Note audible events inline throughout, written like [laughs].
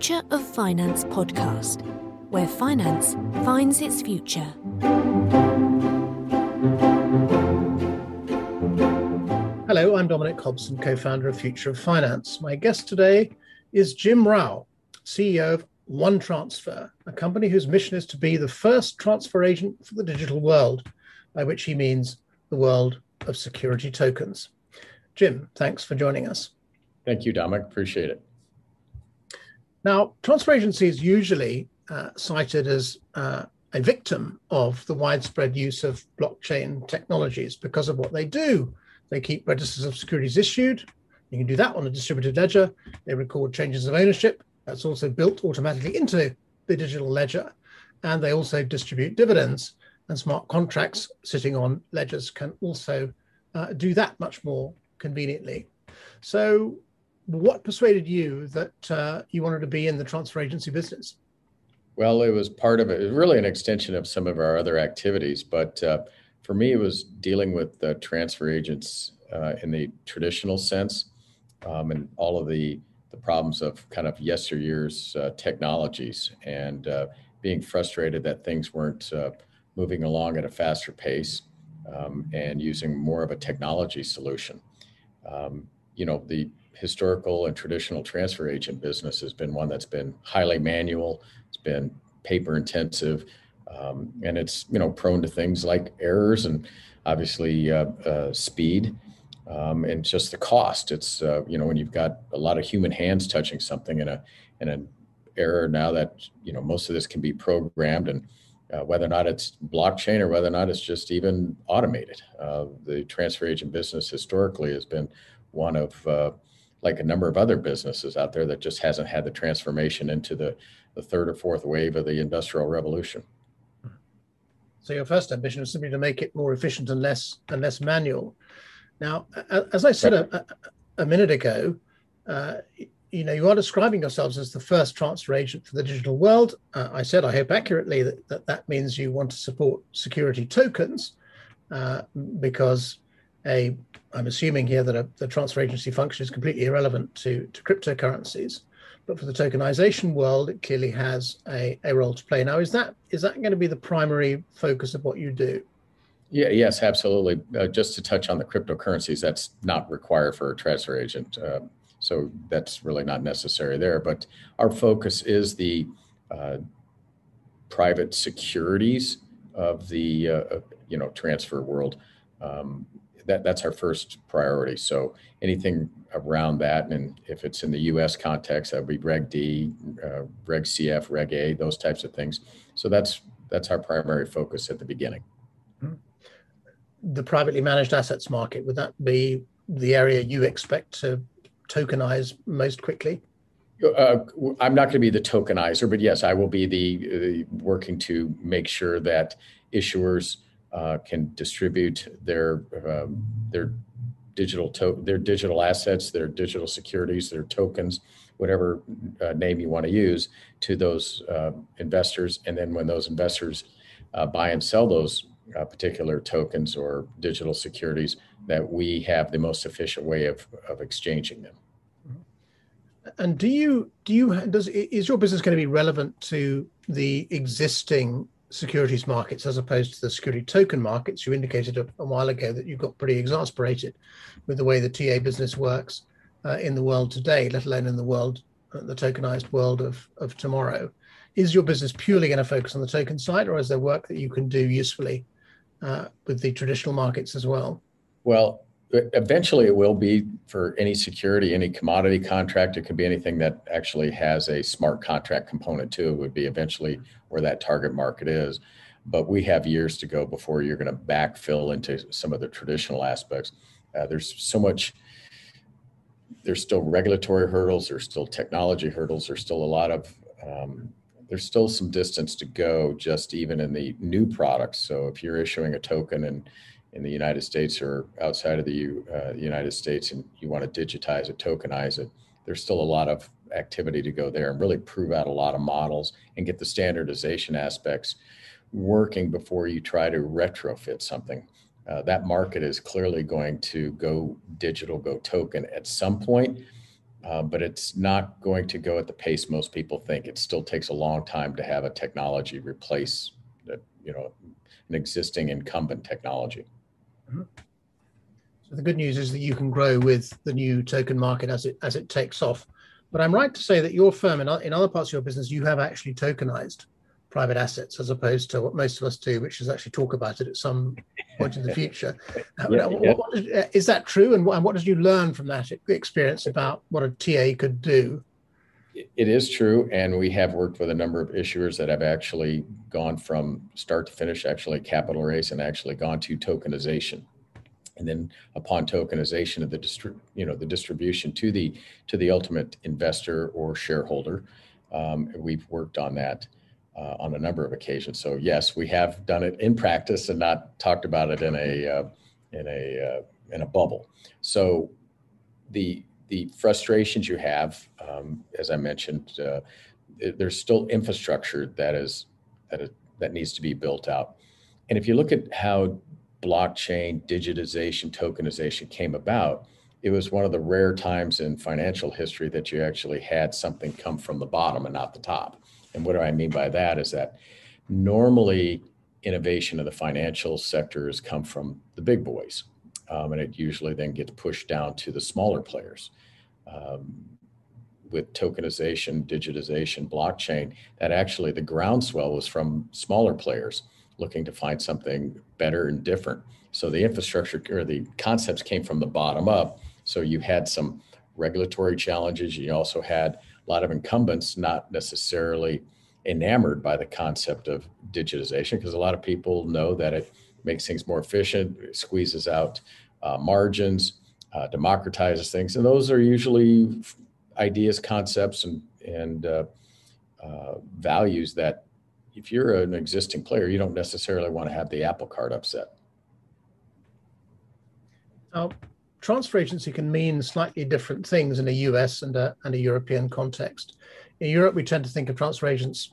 Future of Finance podcast, where finance finds its future. Hello, I'm Dominic Hobson, co founder of Future of Finance. My guest today is Jim Row, CEO of One Transfer, a company whose mission is to be the first transfer agent for the digital world, by which he means the world of security tokens. Jim, thanks for joining us. Thank you, Dominic. Appreciate it. Now, transfer agency is usually uh, cited as uh, a victim of the widespread use of blockchain technologies because of what they do. They keep registers of securities issued. You can do that on a distributed ledger. They record changes of ownership. That's also built automatically into the digital ledger. And they also distribute dividends. And smart contracts sitting on ledgers can also uh, do that much more conveniently. So, what persuaded you that uh, you wanted to be in the transfer agency business? Well, it was part of it. It was really an extension of some of our other activities. But uh, for me, it was dealing with the transfer agents uh, in the traditional sense um, and all of the, the problems of kind of yesteryear's uh, technologies and uh, being frustrated that things weren't moving along at a faster pace um, and using more of a technology solution. Um, you know, the historical and traditional transfer agent business has been one that's been highly manual. It's been paper intensive, um, and it's you know prone to things like errors and obviously uh, uh, speed um, and just the cost. It's uh, you know when you've got a lot of human hands touching something in a in an error now that you know most of this can be programmed and uh, whether or not it's blockchain or whether or not it's just even automated. Uh, the transfer agent business historically has been one of uh, like a number of other businesses out there that just hasn't had the transformation into the, the third or fourth wave of the industrial revolution. So your first ambition is simply to make it more efficient and less and less manual. Now, as I said a, a, minute ago, uh, you know, you are describing yourselves as the first transfer agent for the digital world. Uh, I said, I hope accurately, that, that that means you want to support security tokens uh, because a I'm assuming here that a, the transfer agency function is completely irrelevant to, to cryptocurrencies, but for the tokenization world, it clearly has a, a role to play. Now, is that is that going to be the primary focus of what you do? Yeah, yes, absolutely. Uh, just to touch on the cryptocurrencies, that's not required for a transfer agent, uh, so that's really not necessary there. But our focus is the uh, private securities of the uh, you know transfer world. Um, that that's our first priority. So anything around that, and if it's in the U.S. context, that would be Reg D, uh, Reg CF, Reg A, those types of things. So that's that's our primary focus at the beginning. Hmm. The privately managed assets market would that be the area you expect to tokenize most quickly? Uh, I'm not going to be the tokenizer, but yes, I will be the uh, working to make sure that issuers uh, can distribute their um, their digital to- their digital assets, their digital securities, their tokens, whatever uh, name you want to use, to those uh, investors. And then when those investors uh, buy and sell those uh, particular tokens or digital securities, that we have the most efficient way of of exchanging them. And do you do you does is your business going to be relevant to the existing securities markets as opposed to the security token markets. You indicated a, a while ago that you got pretty exasperated with the way the TA business works uh, in the world today, let alone in the world, uh, the tokenized world of, of tomorrow. Is your business purely going to focus on the token side, or is there work that you can do usefully uh, with the traditional markets as well? Well, eventually it will be for any security any commodity contract. It could be anything that actually has a smart contract component to it would be eventually where that target market is. But we have years to go before you're going to backfill into some of the traditional aspects. Uh, there's so much there's still regulatory hurdles there's still technology hurdles there's still a lot of um, there's still some distance to go just even in the new products. So if you're issuing a token and in the United States or outside of the uh, United States and you want to digitize it, tokenize it, there's still a lot of activity to go there and really prove out a lot of models and get the standardization aspects working before you try to retrofit something. Uh, that market is clearly going to go digital, go token at some point. uh, but it's not going to go at the pace most people think. It still takes a long time to have a technology replace, the, you know, an existing incumbent technology. So the good news is that you can grow with the new token market as it as it takes off. But I'm right to say that your firm, in, in other parts of your business, you have actually tokenized private assets as opposed to what most of us do, which is actually talk about it at some point in the future. [laughs] yeah, what, yeah. What is, uh, is, that true? And what, and what did you learn from that experience about what a TA could do? It is true. And we have worked with a number of issuers that have actually gone from start to finish, actually capital raise, and actually gone to tokenization. And then upon tokenization of the distri- you know the distribution to the to the ultimate investor or shareholder, um, we've worked on that uh, on a number of occasions. So yes, we have done it in practice and not talked about it in a uh, in a uh, in a bubble. So the the frustrations you have, um, as I mentioned, uh, there's still infrastructure that is that is, that needs to be built out. And if you look at how blockchain, digitization, tokenization came about, it was one of the rare times in financial history that you actually had something come from the bottom and not the top. And what do I mean by that is that normally innovation of the financial sectors come from the big boys, um, and it usually then gets pushed down to the smaller players. Um, with tokenization, digitization, blockchain, that actually the groundswell was from smaller players looking to find something better and different. So the infrastructure or the concepts came from the bottom up. So you had some regulatory challenges. You also had a lot of incumbents not necessarily enamored by the concept of digitization because a lot of people know that it makes things more efficient, squeezes out uh, margins, uh, democratizes things, and those are usually ideas, concepts, and and uh, uh values that if you're an existing player, you don't necessarily want to have the apple cart upset. Now, transfer agency can mean slightly different things in a US and a, and a European context. In Europe, we tend to think of transfer agents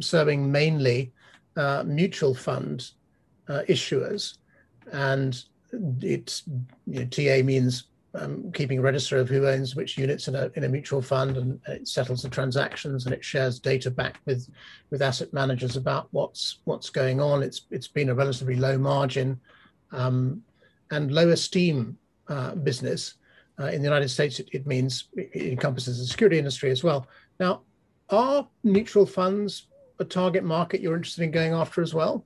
serving mainly uh, mutual fund uh, issuers, and it's you know, TA means um, keeping a register of who owns which units in a in a mutual fund, and it settles the transactions and it shares data back with with asset managers about what's what's going on. It's it's been a relatively low margin um, and low esteem uh, business. Uh, in the United States, it, it means it encompasses the security industry as well. Now, are mutual funds a target market you're interested in going after as well?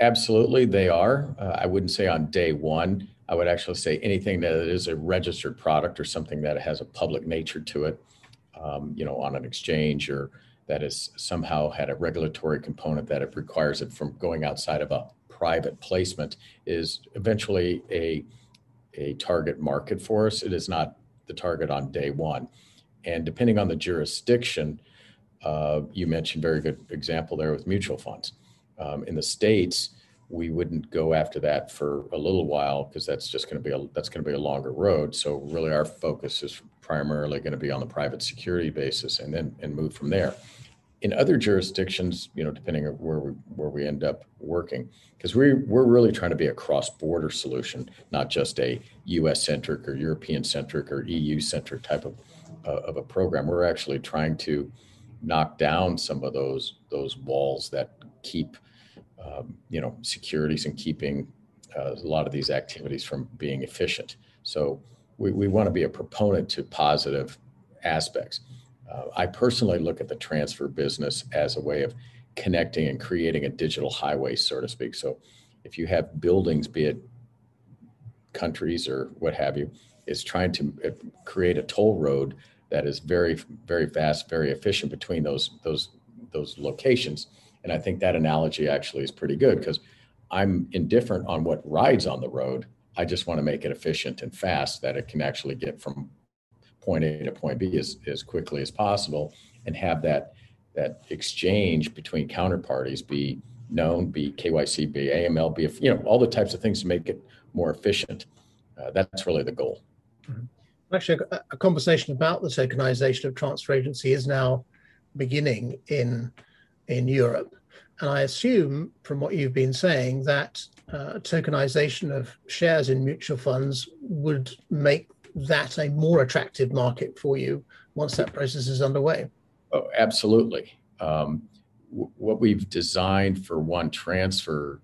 Absolutely, they are. Uh, I wouldn't say on day one. I would actually say anything that is a registered product or something that has a public nature to it, um, you know, on an exchange or that has somehow had a regulatory component that it requires it from going outside of a private placement is eventually a a target market for us. It is not the target on day one. And depending on the jurisdiction, uh, you mentioned very good example there with mutual funds. Um, in the states, we wouldn't go after that for a little while because that's just going to be a that's going to be a longer road. So really, our focus is primarily going to be on the private security basis, and then and move from there in other jurisdictions, you know, depending on where we where we end up working, because we we're really trying to be a cross-border solution, not just a U.S. centric or European centric or EU centric type of uh, of a program. We're actually trying to knock down some of those those walls that keep um, you know securities and keeping uh, a lot of these activities from being efficient. So we, we want to be a proponent to positive aspects. Uh, I personally look at the transfer business as a way of connecting and creating a digital highway, so to speak. So if you have buildings, be it countries or what have you, is trying to uh, create a toll road that is very, very fast, very efficient between those those those locations. And I think that analogy actually is pretty good because I'm indifferent on what rides on the road. I just want to make it efficient and fast that it can actually get from point A to point B as, as quickly as possible and have that that exchange between counterparties be known, be KYC, be AML, be you know all the types of things to make it more efficient. Uh, that's really the goal. Mm-hmm. Actually, a, a, conversation about the tokenization of transfer agency is now beginning in in Europe, and I assume from what you've been saying that uh, tokenization of shares in mutual funds would make that a more attractive market for you once that process is underway? Oh, absolutely. Um, w- what we've designed for one transfer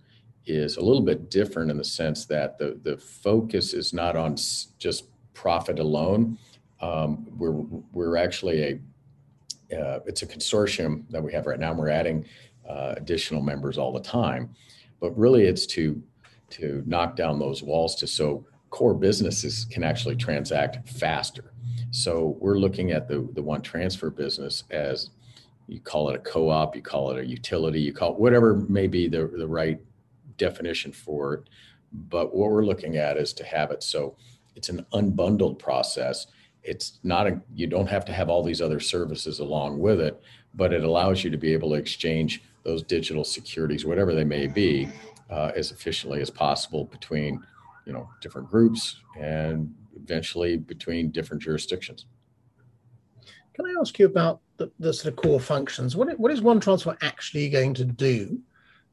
is a little bit different in the sense that the the focus is not on just profit alone. Um, we're we're actually a uh, it's a consortium that we have right now. And We're adding uh, additional members all the time, but really it's to to knock down those walls to so core businesses can actually transact faster. So we're looking at the the one transfer business as you call it a co-op, you call it a utility, you call it whatever may be the the right definition for it. But what we're looking at is to have it so it's an unbundled process. It's not a, you don't have to have all these other services along with it, but it allows you to be able to exchange those digital securities, whatever they may be, uh, as efficiently as possible between, you know, different groups and eventually between different jurisdictions. Can I ask you about the, the sort of core functions? What, what is one transfer actually going to do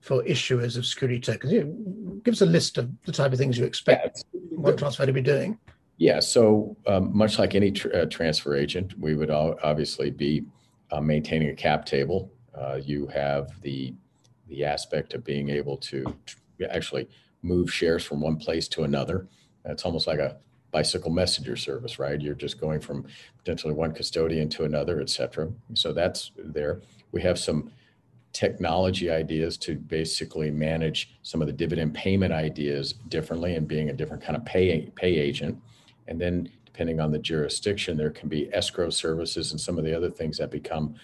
for issuers of security tokens? You know, give us a list of the type of things you expect yeah, one transfer to be doing. Yeah, so um, much like any tr- uh, transfer agent, we would obviously be uh, maintaining a cap table. Uh, you have the the aspect of being able to actually move shares from one place to another. It's almost like a bicycle messenger service, right? You're just going from potentially one custodian to another, et cetera. So that's there. We have some technology ideas to basically manage some of the dividend payment ideas differently and being a different kind of pay pay agent. And then depending on the jurisdiction, there can be escrow services and some of the other things that become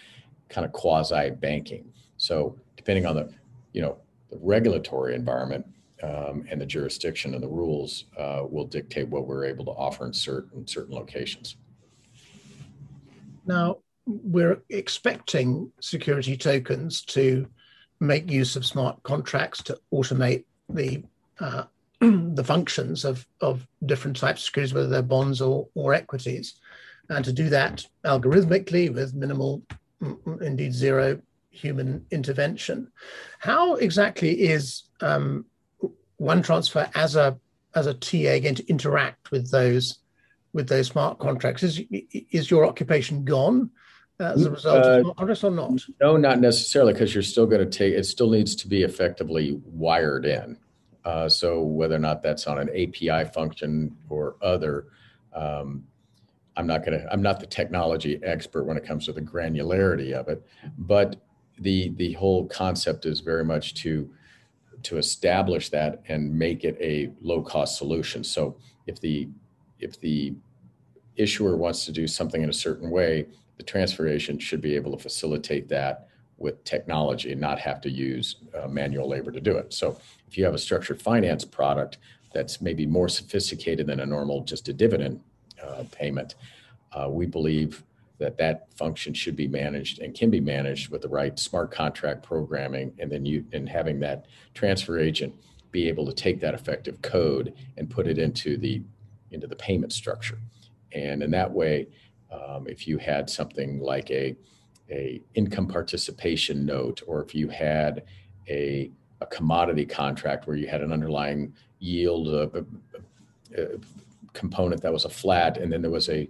kind of quasi banking. So depending on the, you know, the regulatory environment um, and the jurisdiction and the rules uh, will dictate what we're able to offer in certain certain locations. Now, we're expecting security tokens to make use of smart contracts to automate the uh, [clears throat] the functions of, of different types of securities, whether they're bonds or, or equities, and to do that algorithmically with minimal, indeed zero human intervention. How exactly is um, one transfer as a as a TA going to interact with those with those smart contracts? Is is your occupation gone? as a result uh, of or not? No, not necessarily, because you're still going to take it. Still needs to be effectively wired in. Uh, so whether or not that's on an API function or other, um, I'm not to. I'm not the technology expert when it comes to the granularity of it, but the the whole concept is very much to to establish that and make it a low cost solution. So if the if the issuer wants to do something in a certain way, the transfer agent should be able to facilitate that with technology and not have to use uh, manual labor to do it. So if you have a structured finance product that's maybe more sophisticated than a normal just a dividend uh, payment, uh, we believe that that function should be managed and can be managed with the right smart contract programming and then you and having that transfer agent be able to take that effective code and put it into the into the payment structure. And in that way um, if you had something like a, a income participation note, or if you had a, a commodity contract where you had an underlying yield uh, uh, uh, component that was a flat, and then there was a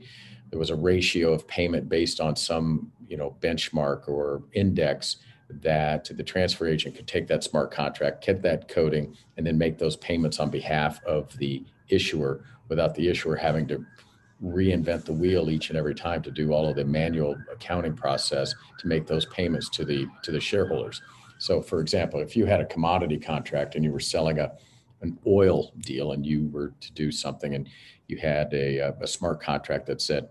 there was a ratio of payment based on some you know benchmark or index that the transfer agent could take that smart contract, get that coding, and then make those payments on behalf of the issuer without the issuer having to reinvent the wheel each and every time to do all of the manual accounting process to make those payments to the to the shareholders. So, for example, if you had a commodity contract and you were selling a an oil deal and you were to do something and you had a, a smart contract that said,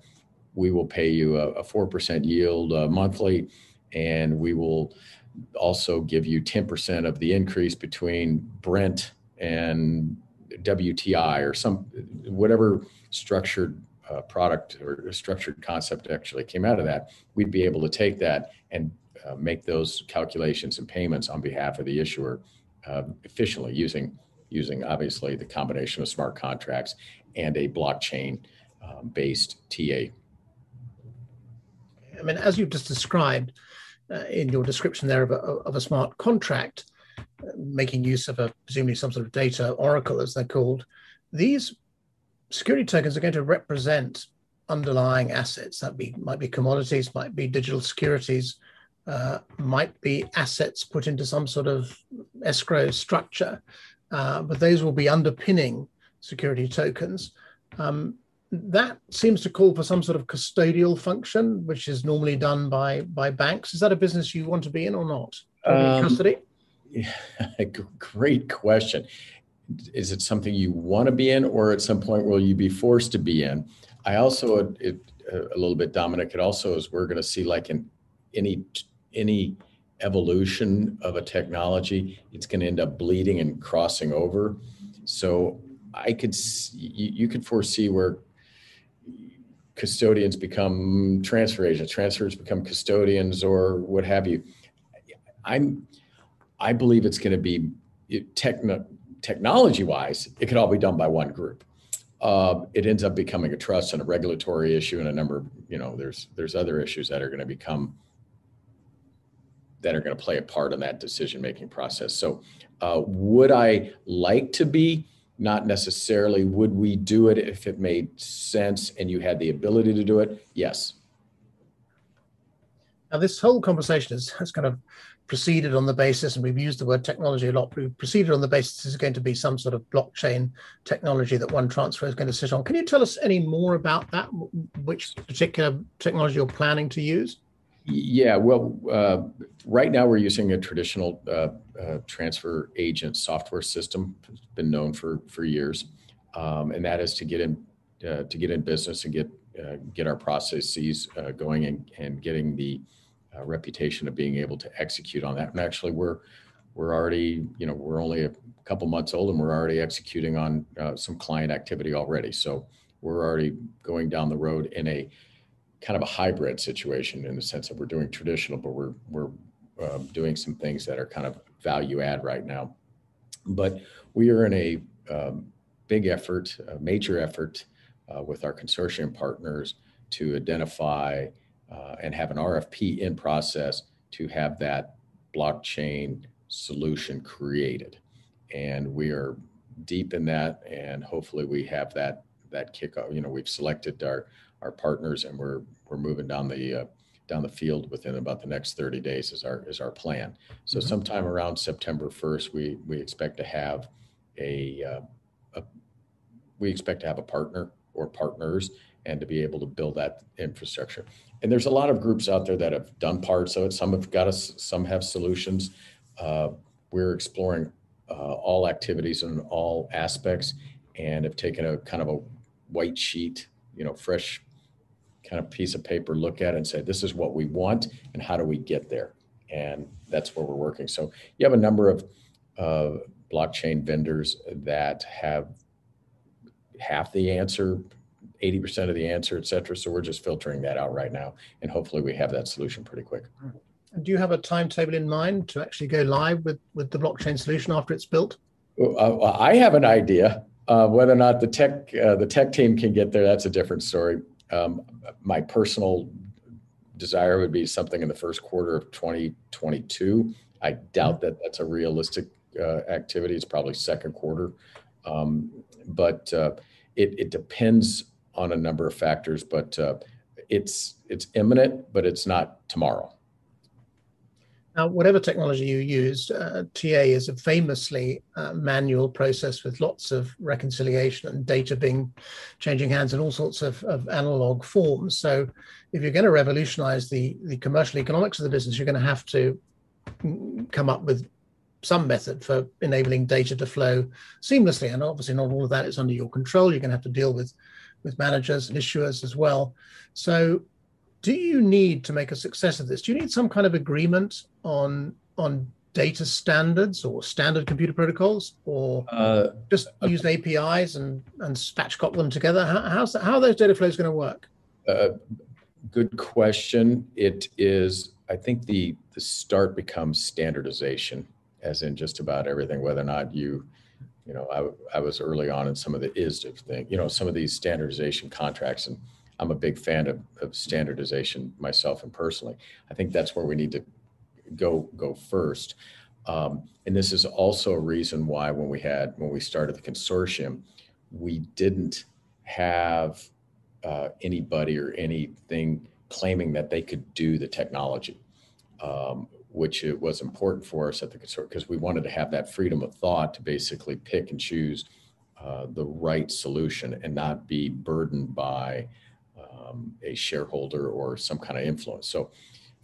we will pay you a, 4% yield uh, monthly and we will also give you 10% of the increase between Brent and WTI or some whatever structured uh, product or structured concept actually came out of that, we'd be able to take that and uh, make those calculations and payments on behalf of the issuer uh, efficiently using using obviously the combination of smart contracts and a blockchain um, based TA. I mean, as you've just described uh, in your description there of a, of a smart contract, uh, making use of a presumably some sort of data oracle, as they're called, these security tokens are going to represent underlying assets. That be might be commodities, might be digital securities, uh, might be assets put into some sort of escrow structure, uh, but those will be underpinning security tokens. Um, that seems to call for some sort of custodial function, which is normally done by by banks. Is that a business you want to be in or not? Um, custody. [laughs] Yeah, great question. Is it something you want to be in, or at some point will you be forced to be in? I also, it, a little bit, Dominic. It also is we're going to see like in any any evolution of a technology, it's going to end up bleeding and crossing over. So I could you, could foresee where custodians become transfer agents, transfers become custodians, or what have you. I'm I believe it's going to be techno, technology wise, it could all be done by one group. Uh, it ends up becoming a trust and a regulatory issue and a number of, you know, there's there's other issues that are going to become that are going to play a part in that decision making process. So, uh, would I like to be? Not necessarily. Would we do it if it made sense and you had the ability to do it? Yes. Now, this whole conversation has, has kind of proceeded on the basis, and we've used the word technology a lot, we've proceeded on the basis is going to be some sort of blockchain technology that one transfer is going to sit on. Can you tell us any more about that? Which particular technology you're planning to use? Yeah, well, uh, right now we're using a traditional uh, uh, transfer agent software system. It's been known for for years, um, and that is to get in uh, to get in business and get uh, get our processes uh, going and, and getting the reputation of being able to execute on that. And actually, we're we're already you know we're only a couple months old and we're already executing on some client activity already. So we're already going down the road in a kind of a hybrid situation in the sense that we're doing traditional, but we're we're um, doing some things that are kind of value add right now. But we are in a um, big effort, a major effort uh, with our consortium partners to identify uh, and have an RFP in process to have that blockchain solution created. And we are deep in that, and hopefully we have that that kickoff. You know, we've selected our our partners, and we're we're moving down the uh, down the field within about the next 30 days is our is our plan. So mm-hmm. sometime around September 1st, we we expect to have a, uh, a we expect to have a partner or partners and to be able to build that infrastructure. And there's a lot of groups out there that have done parts of it. Some have got us, some have solutions. Uh, we're exploring uh, all activities and all aspects and have taken a kind of a white sheet, you know, fresh kind of piece of paper, look at it and say, this is what we want and how do we get there? And that's where we're working. So you have a number of uh, blockchain vendors that have half the answer, 80% of the answer, et cetera. So we're just filtering that out right now. And hopefully we have that solution pretty quick. Do you have a timetable in mind to actually go live with, with the blockchain solution after it's built? Uh, I have an idea. Uh, whether or not the tech uh, the tech team can get there, that's a different story. Um, my personal desire would be something in the first quarter of 2022. I doubt that that's a realistic uh, activity. It's probably second quarter, um, but uh, it, it, depends on a number of factors. But uh, it's it's imminent, but it's not tomorrow. Now, whatever technology you use, uh, TA is a famously uh, manual process with lots of reconciliation and data being changing hands in all sorts of, of analog forms. So, if you're going to revolutionize the, the commercial economics of the business, you're going to have to come up with some method for enabling data to flow seamlessly. And obviously, not all of that is under your control. You're going to have to deal with with managers and issuers as well. So, do you need to make a success of this? Do you need some kind of agreement on on data standards or standard computer protocols, or uh, just uh, use APIs and and spatchcock them together? How, how's that, how are those data flows going to work? Uh, good question. It is. I think the the start becomes standardization, as in just about everything. Whether or not you you know, I, I was early on in some of the ISDIF thing, you know, some of these standardization contracts and I'm a big fan of, of standardization myself and personally. I think that's where we need to go go first. Um, and this is also a reason why when we had when we started the consortium, we didn't have uh, anybody or anything claiming that they could do the technology, um, which it was important for us at the consortium because we wanted to have that freedom of thought to basically pick and choose uh, the right solution and not be burdened by um, a shareholder or some kind of influence. So,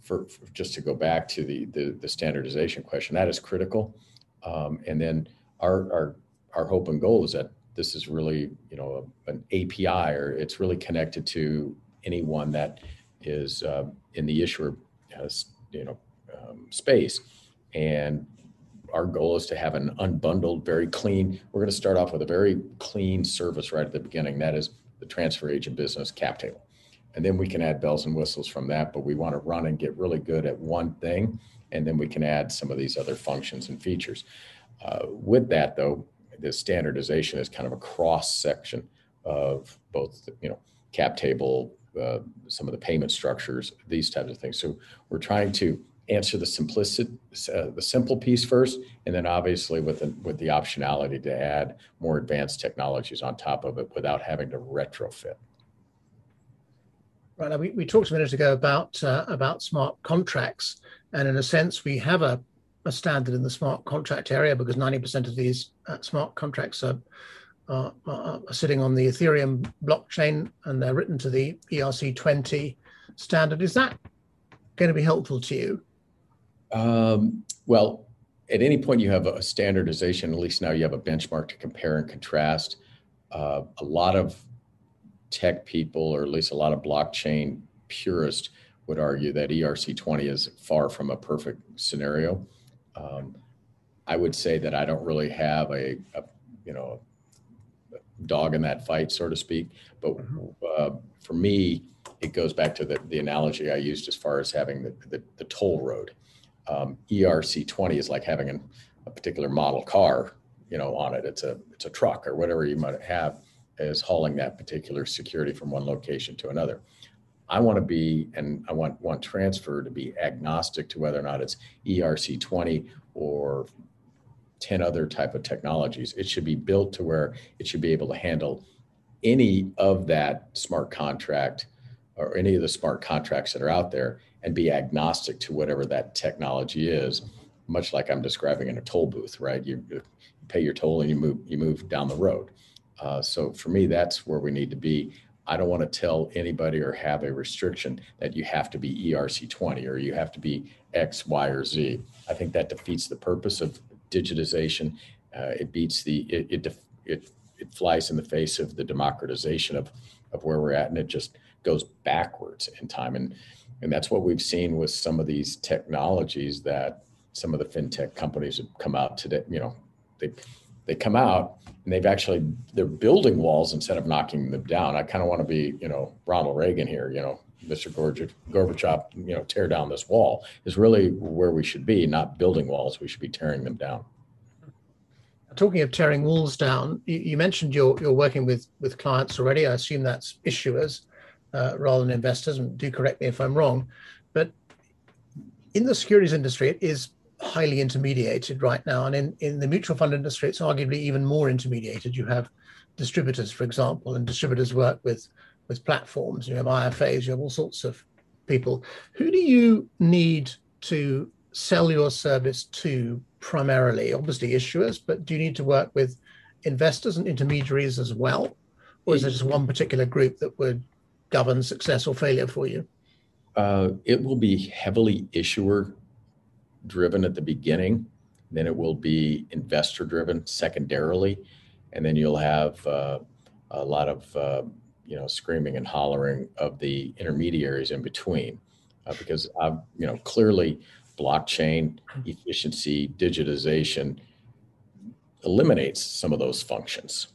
for, for, just to go back to the, the, the standardization question, that is critical. Um, and then our, our our hope and goal is that this is really you know an API or it's really connected to anyone that is uh, in the issuer has you know um, space and our goal is to have an unbundled very clean we're going to start off with a very clean service right at the beginning that is the transfer agent business cap table and then we can add bells and whistles from that but we want to run and get really good at one thing and then we can add some of these other functions and features uh, with that though the standardization is kind of a cross section of both, you know, cap table, uh, some of the payment structures, these types of things. So we're trying to answer the simplicity, uh, the simple piece first, and then obviously with the, with the optionality to add more advanced technologies on top of it without having to retrofit. Right. We, we talked a minute ago about uh, about smart contracts, and in a sense, we have a a standard in the smart contract area because 90% of these uh, smart contracts are, are, are, sitting on the Ethereum blockchain and they're written to the ERC20 standard. Is that going to be helpful to you? Um, well, at any point you have a standardization, at least now you have a benchmark to compare and contrast. Uh, a lot of tech people, or at least a lot of blockchain purists, would argue that ERC20 is far from a perfect scenario. Um, I would say that I don't really have a, a you know, dog in that fight, so to speak. But mm-hmm. uh, for me, it goes back to the, the analogy I used as far as having the, the, the toll road. Um, ERC 20 is like having an, a particular model car, you know, on it. It's a, it's a truck or whatever you might have is hauling that particular security from one location to another. I want to be, and I want want transfer to be agnostic to whether or not it's ERC20 or 10 other type of technologies. It should be built to where it should be able to handle any of that smart contract or any of the smart contracts that are out there and be agnostic to whatever that technology is, much like I'm describing in a toll booth, right? You, you pay your toll and you move you move down the road. Uh, so for me, that's where we need to be. I don't want to tell anybody or have a restriction that you have to be ERC20 or you have to be X, Y, or Z. I think that defeats the purpose of digitization. Uh, it beats the it, it it it flies in the face of the democratization of of where we're at, and it just goes backwards in time. And and that's what we've seen with some of these technologies that some of the fintech companies have come out today. You know, they they come out and they've actually they're building walls instead of knocking them down. I kind of want to be, you know, Ronald Reagan here, you know, Mr. Gorbachev, you know, tear down this wall is really where we should be, not building walls. We should be tearing them down. Talking of tearing walls down, you, you mentioned you're you're working with with clients already. I assume that's issuers uh, rather than investors. And do correct me if I'm wrong, but in the securities industry, it is highly intermediated right now. And in, in the mutual fund industry, it's arguably even more intermediated. You have distributors, for example, and distributors work with, with platforms. You have IFAs, you have all sorts of people. Who do you need to sell your service to primarily? Obviously, issuers, but do you need to work with investors and intermediaries as well? Or is there just one particular group that would govern success or failure for you? Uh, it will be heavily issuer driven at the beginning, then it will be investor driven secondarily, and then you'll have uh, a lot of uh, you know screaming and hollering of the intermediaries in between, uh, because I've, you know clearly blockchain efficiency digitization eliminates some of those functions.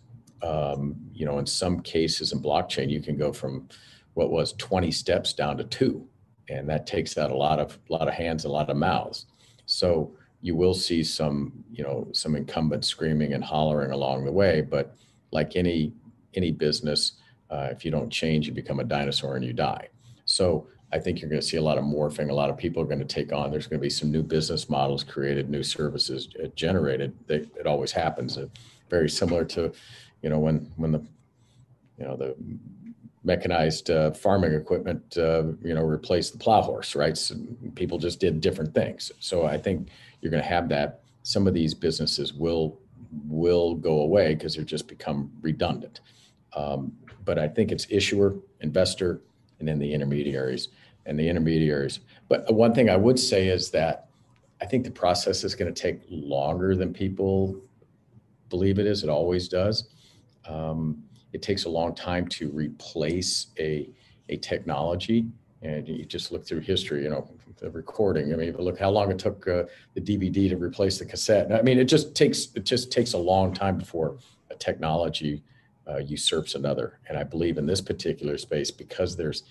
Um, you know, in some cases in blockchain, you can go from what was 20 steps down to two, and that takes out a lot of a lot of hands, a lot of mouths. So you will see some, you know, some incumbents screaming and hollering along the way. But like any any business, uh, if you don't change, you become a dinosaur and you die. So I think you're going to see a lot of morphing. A lot of people are going to take on. There's going to be some new business models created, new services uh, generated. It always happens. Uh, very similar to, you know, when when the you know the mechanized uh, farming equipment, uh, you know, replaced the plow horse, right? So people just did different things. So I think you're going to have that. Some of these businesses will will go away because they're just become redundant. Um, but I think it's issuer, investor, and then the intermediaries and the intermediaries. But one thing I would say is that I think the process is going to take longer than people believe it is. It always does. Um, it takes a long time to replace a a technology. And you just look through history, you know, the recording. I mean, look how long it took uh, the DVD to replace the cassette. I mean, it just takes it just takes a long time before a technology uh, usurps another. And I believe in this particular space because there's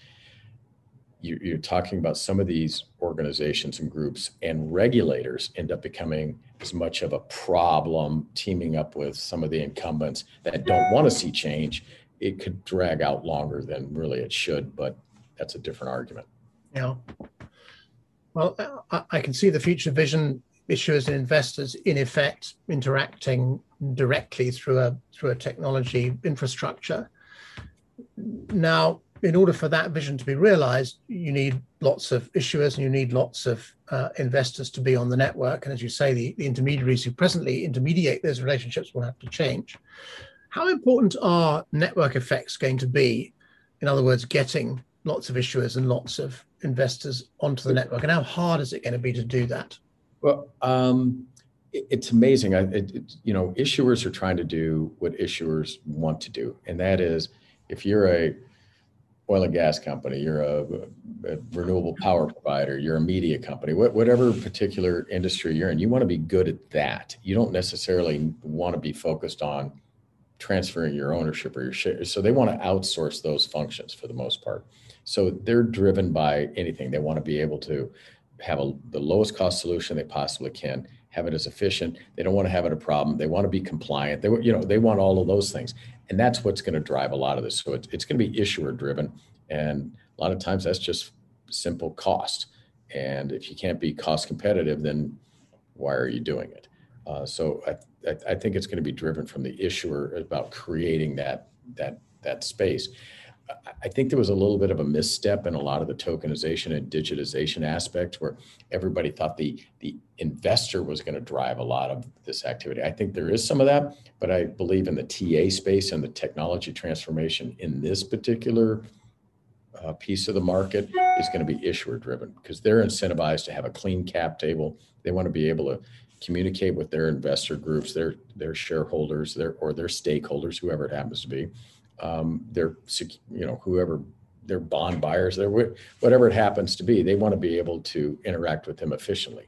you're talking about some of these organizations and groups and regulators end up becoming as much of a problem teaming up with some of the incumbents that don't want to see change. It could drag out longer than really it should but that's a different argument. Yeah. Well i can see the future vision issuers and investors in effect interacting directly through a through a technology infrastructure. Now in order for that vision to be realized, you need lots of issuers and you need lots of uh, investors to be on the network. And as you say, the, the intermediaries who presently intermediate those relationships will have to change. How important are network effects going to be? In other words, getting lots of issuers and lots of investors onto the network, and how hard is it going to be to do that? Well, um, it, it's amazing. I, it, you know, issuers are trying to do what issuers want to do, and that is, if you're a oil and gas company, you're a, a renewable power provider, you're a media company, wh- whatever particular industry you're in, you want to be good at that. You don't necessarily want to be focused on transferring your ownership or your shares. So they want to outsource those functions for the most part. So they're driven by anything. They want to be able to have a, the lowest cost solution they possibly can, have it as efficient. They don't want to have it a problem. They want to be compliant. They you know they want all of those things, and that's what's going to drive a lot of this. So it's, it's going to be issuer driven, and a lot of times that's just simple cost. And if you can't be cost competitive, then why are you doing it? Uh, so I, I, I think it's going to be driven from the issuer about creating that that that space. I think there was a little bit of a misstep in a lot of the tokenization and digitization aspect where everybody thought the the investor was going to drive a lot of this activity. I think there is some of that, but I believe in the TA space and the technology transformation in this particular uh, piece of the market is going to be issuer driven because they're incentivized to have a clean cap table. They want to be able to communicate with their investor groups, their their shareholders, their or their stakeholders, whoever it happens to be um, their you know whoever their bond buyers, their whatever it happens to be, they want to be able to interact with them efficiently.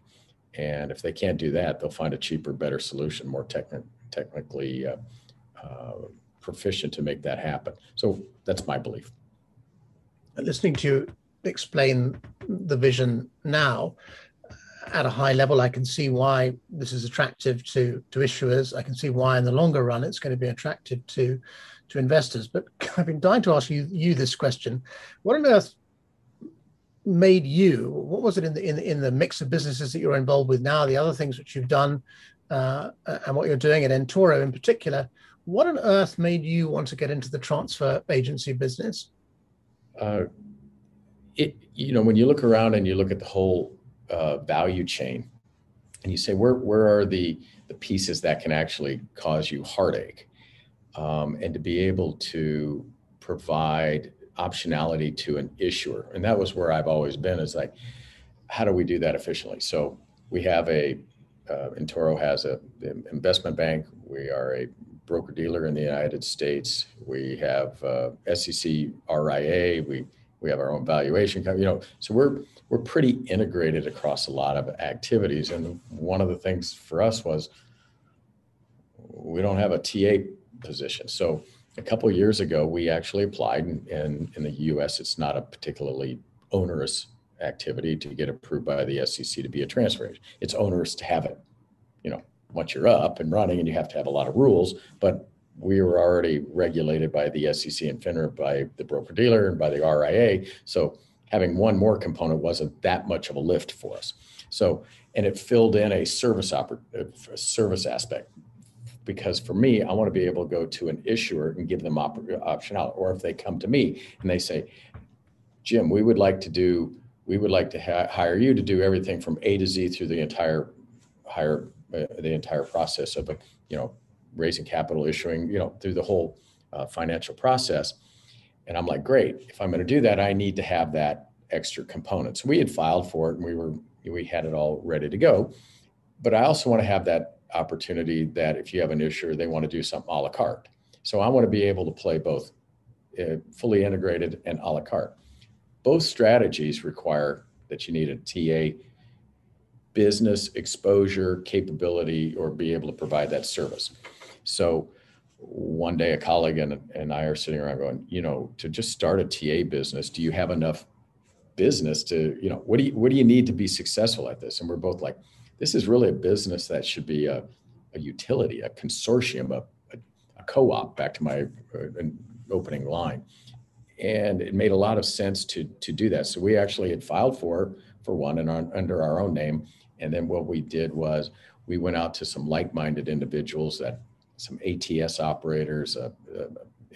And if they can't do that, they'll find a cheaper, better solution, more techni- technically uh, uh, proficient to make that happen. So that's my belief. Listening to you explain the vision now, at a high level, I can see why this is attractive to to issuers. I can see why in the longer run it's going to be attractive to to investors. But [laughs] I've been dying to ask you, you this question: What on earth made you? What was it in the in, in the mix of businesses that you're involved with now? The other things which you've done, uh, and what you're doing at Entoro in particular. What on earth made you want to get into the transfer agency business? Uh, it you know when you look around and you look at the whole uh, value chain, and you say where where are the the pieces that can actually cause you heartache um, and to be able to provide optionality to an issuer. And that was where I've always been is like, how do we do that efficiently? So we have a, uh, Entoro has a investment bank. We are a broker dealer in the United States. We have uh, SEC RIA. We we have our own valuation. You know, so we're we're pretty integrated across a lot of activities. And one of the things for us was we don't have a TA position. So a couple years ago, we actually applied, and, and in the U.S., it's not a particularly onerous activity to get approved by the SEC to be a transfer agent. It's onerous to have it, you know, once you're up and running, and you have to have a lot of rules. But we were already regulated by the SEC and FINRA, by the broker dealer, and by the RIA. So having one more component wasn't that much of a lift for us. So, and it filled in a service oper- a service aspect because for me, I want to be able to go to an issuer and give them op- optionality. Or if they come to me and they say, Jim, we would like to do, we would like to ha- hire you to do everything from A to Z through the entire hire uh, the entire process of, you know, raising capital, issuing, you know, through the whole uh, financial process. And I'm like, great. If I'm going to do that, I need to have that extra component. So we had filed for it, and we were we had it all ready to go. But I also want to have that opportunity that if you have an issuer, they want to do something a la carte. So I want to be able to play both uh, fully integrated and a la carte. Both strategies require that you need a TA business exposure capability or be able to provide that service. So one day a colleague and, and I are sitting around going, you know, to just start a TA business, do you have enough business to, you know, what do you what do you need to be successful at this? And we're both like, this is really a business that should be a, a utility, a consortium, a, a, a co-op, back to my uh, opening line. And it made a lot of sense to to do that. So we actually had filed for for one and under our own name. And then what we did was we went out to some like-minded individuals that some ATS operators, a, a,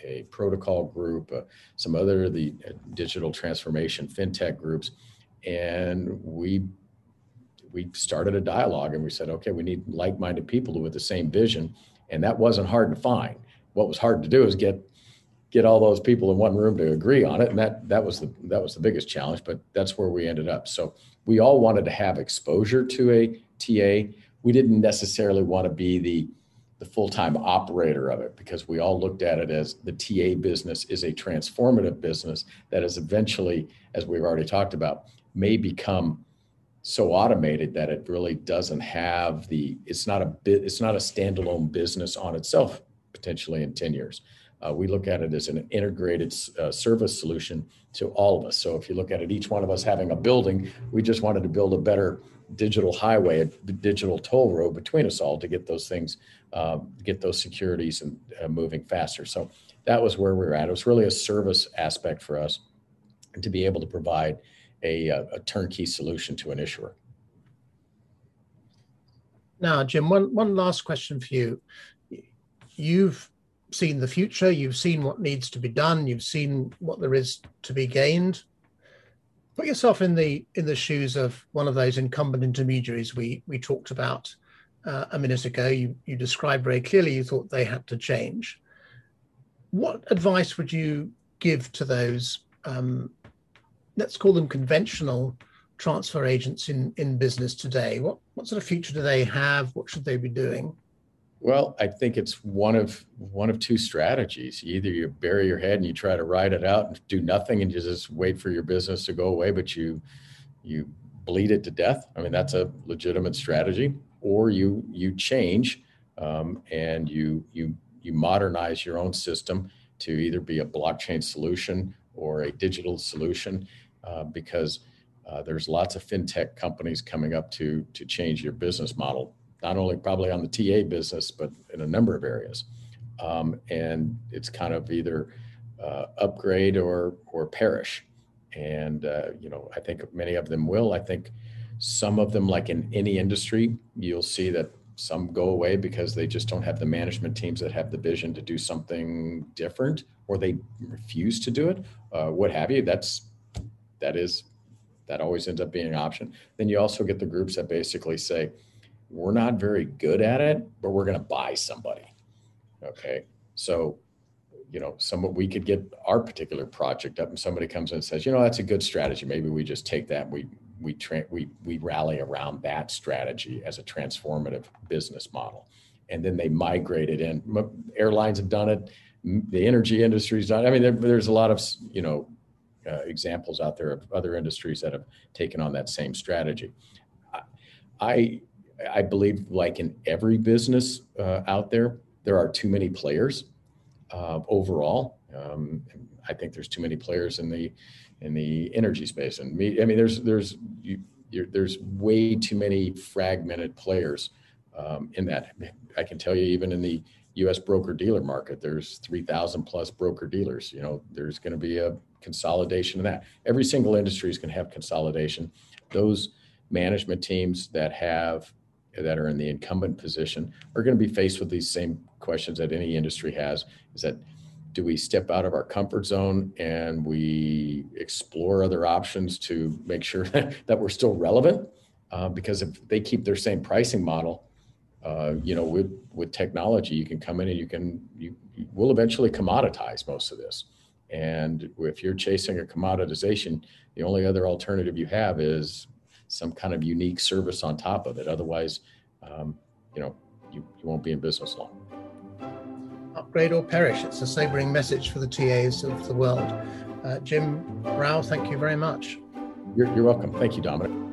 a protocol group, uh, some other the uh, digital transformation fintech groups, and we we started a dialogue and we said, okay, we need like-minded people with the same vision, and that wasn't hard to find. What was hard to do is get get all those people in one room to agree on it, and that that was the that was the biggest challenge. But that's where we ended up. So we all wanted to have exposure to a TA. We didn't necessarily want to be the the full-time operator of it because we all looked at it as the TA business is a transformative business that is eventually, as we've already talked about, may become so automated that it really doesn't have the it's not a bit it's not a standalone business on itself potentially in 10 years uh, we look at it as an integrated uh, service solution to all of us so if you look at it each one of us having a building we just wanted to build a better digital highway, a digital toll road between us all to get those things, uh, get those securities and uh, moving faster. So that was where we were at. It was really a service aspect for us to be able to provide a, a turnkey solution to an issuer. Now, Jim, one, one last question for you. You've seen the future, you've seen what needs to be done, you've seen what there is to be gained put yourself in the in the shoes of one of those incumbent intermediaries we we talked about uh, a minute ago. You you described very clearly you thought they had to change. What advice would you give to those? Um, let's call them conventional transfer agents in in business today. What what sort of future do they have? What should they be doing? Well, I think it's one of one of two strategies. Either you bury your head and you try to ride it out and do nothing and you just wait for your business to go away, but you you bleed it to death. I mean, that's a legitimate strategy. Or you you change um, and you you you modernize your own system to either be a blockchain solution or a digital solution, uh, because uh, there's lots of fintech companies coming up to to change your business model not only probably on the TA business, but in a number of areas. Um, and it's kind of either uh, upgrade or or perish. And uh, you know, I think many of them will. I think some of them, like in any industry, you'll see that some go away because they just don't have the management teams that have the vision to do something different, or they refuse to do it, uh, what have you. That's that is that always ends up being an option. Then you also get the groups that basically say, we're not very good at it, but we're going to buy somebody. Okay. So, you know, some we could get our particular project up and somebody comes in and says, you know, that's a good strategy. Maybe we just take that. We, we, tra- we, we rally around that strategy as a transformative business model. And then they migrate it in. Airlines have done it. The energy industry's done. It. I mean, there, there's a lot of, you know, uh, examples out there of other industries that have taken on that same strategy. I, I believe, like in every business uh, out there, there are too many players uh, overall. Um, I think there's too many players in the in the energy space, and me, I mean, there's there's you, there's way too many fragmented players um, in that. I can tell you, even in the U.S. broker dealer market, there's 3,000 plus broker dealers. You know, there's going to be a consolidation of that. Every single industry is going to have consolidation. Those management teams that have that are in the incumbent position are going to be faced with these same questions that any industry has is that do we step out of our comfort zone and we explore other options to make sure [laughs] that we're still relevant uh, because if they keep their same pricing model uh, you know with with technology you can come in and you can you, you will eventually commoditize most of this and if you're chasing a commoditization the only other alternative you have is some kind of unique service on top of it otherwise um, you know you, you won't be in business long upgrade or perish. It's a sobering message for the TAs of the world. Uh, Jim Row, thank you very much. You're, you're welcome. Thank you, Dominic.